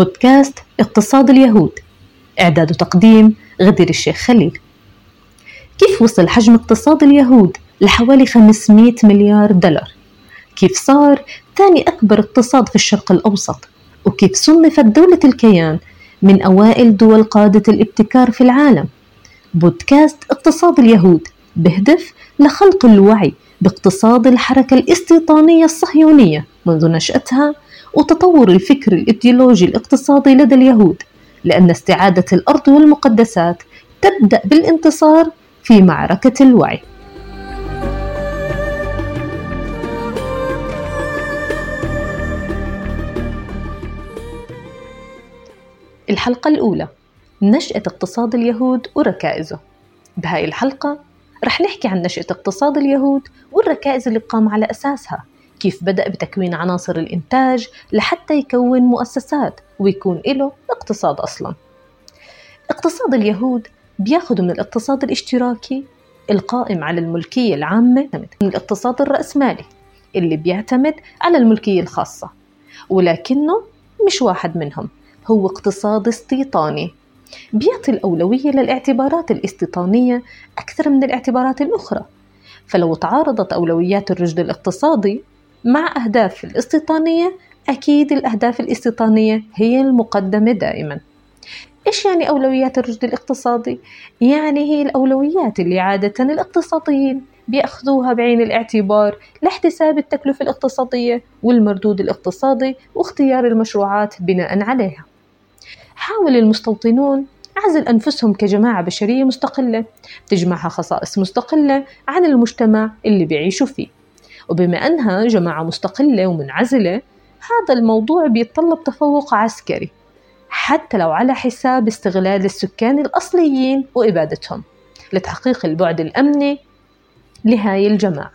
بودكاست اقتصاد اليهود إعداد وتقديم غدير الشيخ خليل كيف وصل حجم اقتصاد اليهود لحوالي 500 مليار دولار؟ كيف صار ثاني أكبر اقتصاد في الشرق الأوسط؟ وكيف صنفت دولة الكيان من أوائل دول قادة الابتكار في العالم؟ بودكاست اقتصاد اليهود بهدف لخلق الوعي باقتصاد الحركة الاستيطانية الصهيونية منذ نشأتها وتطور الفكر الإيديولوجي الاقتصادي لدى اليهود لأن استعادة الأرض والمقدسات تبدأ بالانتصار في معركة الوعي. الحلقة الأولى نشأة اقتصاد اليهود وركائزه. بهاي الحلقة رح نحكي عن نشأة اقتصاد اليهود والركائز اللي قام على أساسها. كيف بدأ بتكوين عناصر الإنتاج لحتى يكون مؤسسات ويكون له اقتصاد أصلا. اقتصاد اليهود بياخذ من الاقتصاد الاشتراكي القائم على الملكية العامة من الاقتصاد الرأسمالي اللي بيعتمد على الملكية الخاصة ولكنه مش واحد منهم هو اقتصاد استيطاني. بيعطي الأولوية للاعتبارات الاستيطانية أكثر من الاعتبارات الأخرى. فلو تعارضت أولويات الرشد الاقتصادي مع أهداف الاستيطانية أكيد الأهداف الاستيطانية هي المقدمة دائما. إيش يعني أولويات الرشد الاقتصادي؟ يعني هي الأولويات اللي عادة الاقتصاديين بيأخذوها بعين الاعتبار لاحتساب التكلفة الاقتصادية والمردود الاقتصادي واختيار المشروعات بناء عليها. حاول المستوطنون عزل أنفسهم كجماعة بشرية مستقلة تجمعها خصائص مستقلة عن المجتمع اللي بيعيشوا فيه. وبما أنها جماعة مستقلة ومنعزلة هذا الموضوع بيتطلب تفوق عسكري حتى لو على حساب استغلال السكان الأصليين وإبادتهم لتحقيق البعد الأمني لهاي الجماعة.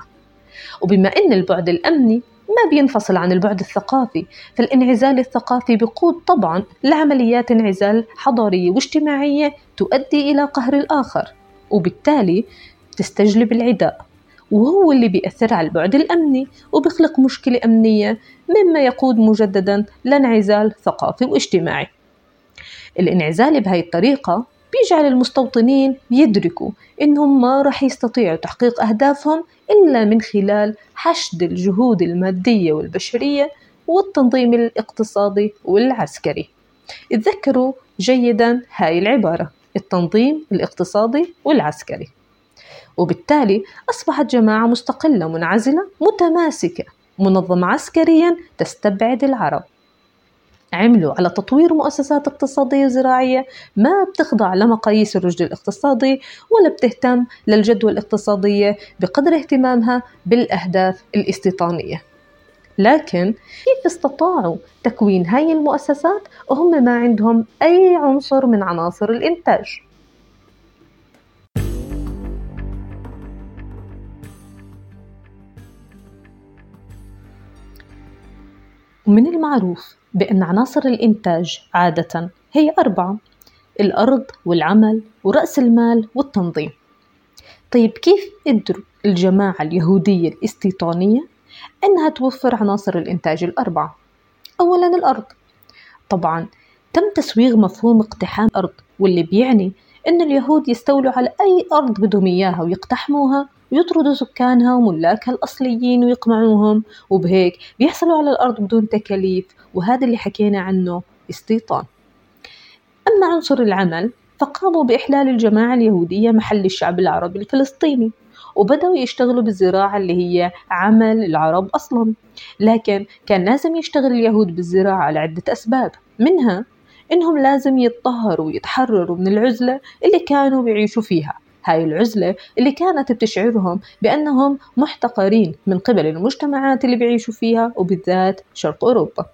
وبما أن البعد الأمني ما بينفصل عن البعد الثقافي فالانعزال الثقافي بيقود طبعا لعمليات انعزال حضارية واجتماعية تؤدي إلى قهر الآخر وبالتالي تستجلب العداء. وهو اللي بيأثر على البعد الأمني وبيخلق مشكلة أمنية مما يقود مجددا لانعزال ثقافي واجتماعي. الانعزال بهاي الطريقة بيجعل المستوطنين يدركوا إنهم ما رح يستطيعوا تحقيق أهدافهم إلا من خلال حشد الجهود المادية والبشرية والتنظيم الاقتصادي والعسكري. اتذكروا جيدا هاي العبارة التنظيم الاقتصادي والعسكري. وبالتالي أصبحت جماعة مستقلة منعزلة متماسكة منظمة عسكريا تستبعد العرب. عملوا على تطوير مؤسسات اقتصادية وزراعية ما بتخضع لمقاييس الرشد الاقتصادي ولا بتهتم للجدوى الاقتصادية بقدر اهتمامها بالأهداف الاستيطانية. لكن كيف استطاعوا تكوين هاي المؤسسات؟ وهم ما عندهم أي عنصر من عناصر الإنتاج. ومن المعروف بأن عناصر الإنتاج عادة هي أربعة الأرض والعمل ورأس المال والتنظيم. طيب كيف قدروا الجماعة اليهودية الاستيطانية أنها توفر عناصر الإنتاج الأربعة؟ أولا الأرض. طبعا تم تسويغ مفهوم اقتحام الأرض واللي بيعني أن اليهود يستولوا على أي أرض بدهم إياها ويقتحموها ويطردوا سكانها وملاكها الأصليين ويقمعوهم وبهيك بيحصلوا على الأرض بدون تكاليف وهذا اللي حكينا عنه استيطان. أما عنصر العمل فقاموا بإحلال الجماعة اليهودية محل الشعب العربي الفلسطيني وبدأوا يشتغلوا بالزراعة اللي هي عمل العرب أصلا. لكن كان لازم يشتغل اليهود بالزراعة لعدة أسباب منها إنهم لازم يتطهروا ويتحرروا من العزلة اللي كانوا بيعيشوا فيها. هاي العزلة اللي كانت بتشعرهم بأنهم محتقرين من قبل المجتمعات اللي بيعيشوا فيها وبالذات شرق أوروبا.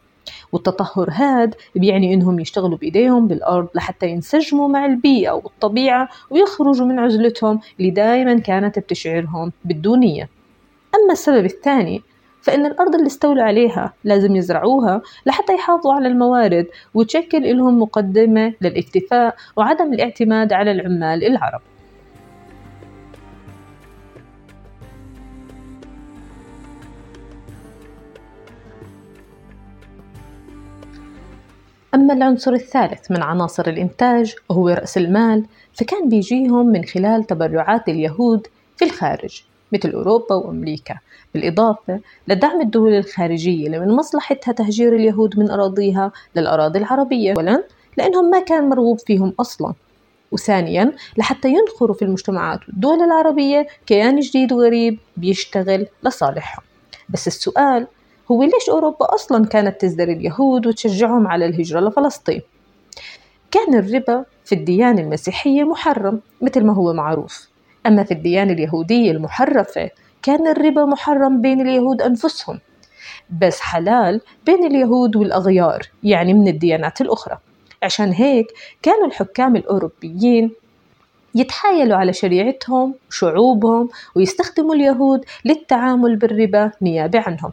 والتطهر هاد بيعني إنهم يشتغلوا بإيديهم بالأرض لحتى ينسجموا مع البيئة والطبيعة ويخرجوا من عزلتهم اللي دائما كانت بتشعرهم بالدونية. أما السبب الثاني فإن الأرض اللي استولوا عليها لازم يزرعوها لحتى يحافظوا على الموارد وتشكل لهم مقدمة للإكتفاء وعدم الاعتماد على العمال العرب. أما العنصر الثالث من عناصر الإنتاج وهو رأس المال فكان بيجيهم من خلال تبرعات اليهود في الخارج مثل أوروبا وأمريكا. بالإضافة لدعم الدول الخارجية اللي من مصلحتها تهجير اليهود من أراضيها للأراضي العربية أولا لأنهم ما كان مرغوب فيهم أصلا. وثانيا لحتى ينخروا في المجتمعات والدول العربية كيان جديد وغريب بيشتغل لصالحهم. بس السؤال هو ليش أوروبا أصلا كانت تزدر اليهود وتشجعهم على الهجرة لفلسطين؟ كان الربا في الديانة المسيحية محرم مثل ما هو معروف. أما في الديانة اليهودية المحرفة كان الربا محرم بين اليهود أنفسهم. بس حلال بين اليهود والأغيار يعني من الديانات الأخرى. عشان هيك كانوا الحكام الأوروبيين يتحايلوا على شريعتهم وشعوبهم ويستخدموا اليهود للتعامل بالربا نيابة عنهم.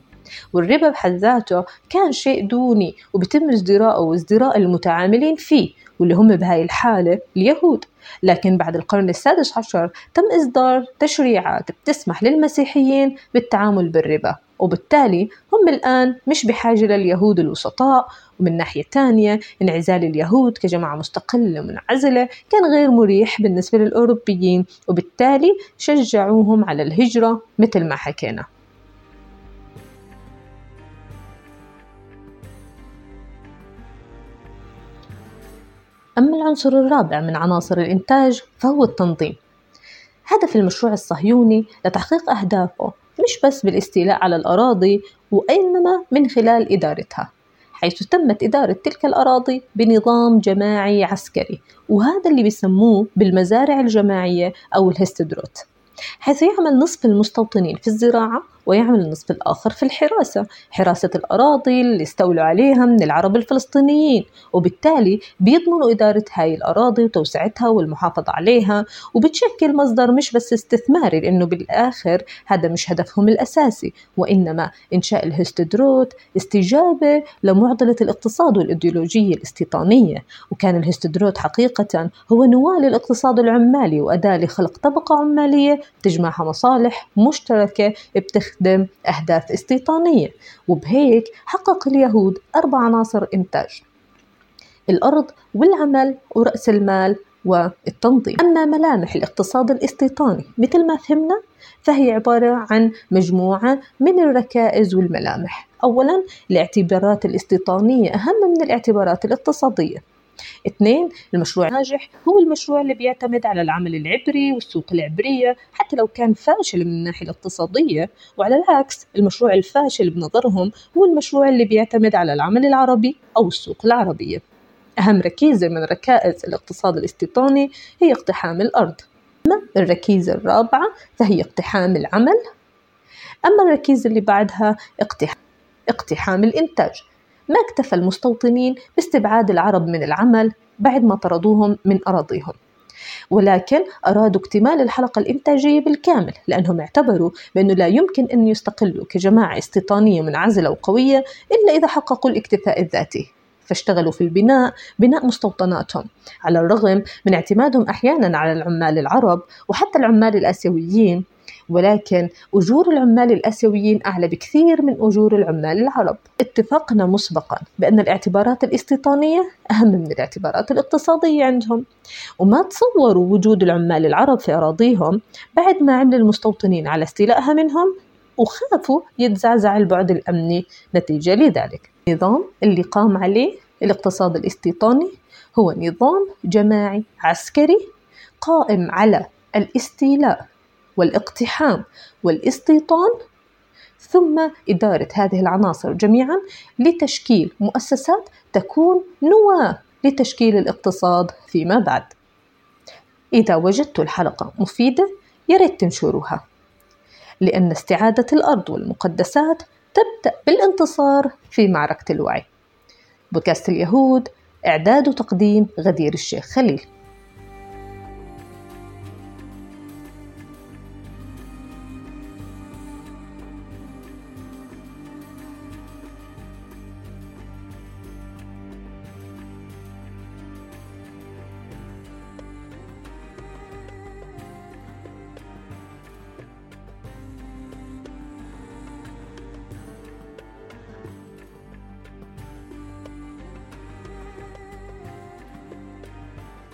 والربا بحد ذاته كان شيء دوني وبتم ازدراءه وازدراء المتعاملين فيه واللي هم بهاي الحالة اليهود. لكن بعد القرن السادس عشر تم إصدار تشريعات بتسمح للمسيحيين بالتعامل بالربا وبالتالي هم الآن مش بحاجة لليهود الوسطاء. ومن ناحية تانية انعزال اليهود كجماعة مستقلة ومنعزلة كان غير مريح بالنسبة للأوروبيين وبالتالي شجعوهم على الهجرة مثل ما حكينا. أما العنصر الرابع من عناصر الإنتاج فهو التنظيم. هدف المشروع الصهيوني لتحقيق أهدافه مش بس بالاستيلاء على الأراضي وإنما من خلال إدارتها حيث تمت إدارة تلك الأراضي بنظام جماعي عسكري وهذا اللي بيسموه بالمزارع الجماعية أو الهستدروت حيث يعمل نصف المستوطنين في الزراعة ويعمل النصف الآخر في الحراسة حراسة الأراضي اللي استولوا عليها من العرب الفلسطينيين وبالتالي بيضمنوا إدارة هاي الأراضي وتوسعتها والمحافظة عليها وبتشكل مصدر مش بس استثماري لأنه بالآخر هذا مش هدفهم الأساسي وإنما إنشاء الهستدروت استجابة لمعضلة الاقتصاد والإيديولوجية الاستيطانية. وكان الهستدروت حقيقة هو نواة للاقتصاد العمالي وأداة لخلق طبقة عمالية تجمعها مصالح مشتركة بتخ تخدم أهداف استيطانية وبهيك حقق اليهود أربع عناصر إنتاج الأرض والعمل ورأس المال والتنظيم. أما ملامح الاقتصاد الاستيطاني مثل ما فهمنا فهي عبارة عن مجموعة من الركائز والملامح. أولا الاعتبارات الاستيطانية أهم من الاعتبارات الاقتصادية. اثنين المشروع الناجح هو المشروع اللي بيعتمد على العمل العبري والسوق العبرية حتى لو كان فاشل من الناحية الاقتصادية. وعلى العكس المشروع الفاشل بنظرهم هو المشروع اللي بيعتمد على العمل العربي أو السوق العربية. أهم ركيزة من ركائز الاقتصاد الاستيطاني هي اقتحام الأرض. أما الركيزة الرابعة فهي اقتحام العمل. أما الركيزة اللي بعدها اقتحام اقتحام الإنتاج. ما اكتفى المستوطنين باستبعاد العرب من العمل بعد ما طردوهم من أراضيهم. ولكن أرادوا اكتمال الحلقة الإنتاجية بالكامل لأنهم اعتبروا بأنه لا يمكن أن يستقلوا كجماعة استيطانية منعزلة وقوية إلا إذا حققوا الاكتفاء الذاتي. فاشتغلوا في البناء بناء مستوطناتهم على الرغم من اعتمادهم أحيانا على العمال العرب وحتى العمال الآسيويين. ولكن أجور العمال الآسيويين أعلى بكثير من أجور العمال العرب. اتفقنا مسبقا بأن الاعتبارات الاستيطانية أهم من الاعتبارات الاقتصادية عندهم. وما تصوروا وجود العمال العرب في أراضيهم بعد ما عمل المستوطنين على استيلائها منهم؟ وخافوا يتزعزع البعد الأمني نتيجة لذلك. النظام اللي قام عليه الاقتصاد الاستيطاني هو نظام جماعي عسكري قائم على الاستيلاء. والاقتحام والاستيطان ثم إدارة هذه العناصر جميعا لتشكيل مؤسسات تكون نواة لتشكيل الاقتصاد فيما بعد. إذا وجدت الحلقة مفيدة ياريت تنشروها لأن استعادة الأرض والمقدسات تبدأ بالانتصار في معركة الوعي. بودكاست اليهود إعداد وتقديم غدير الشيخ خليل.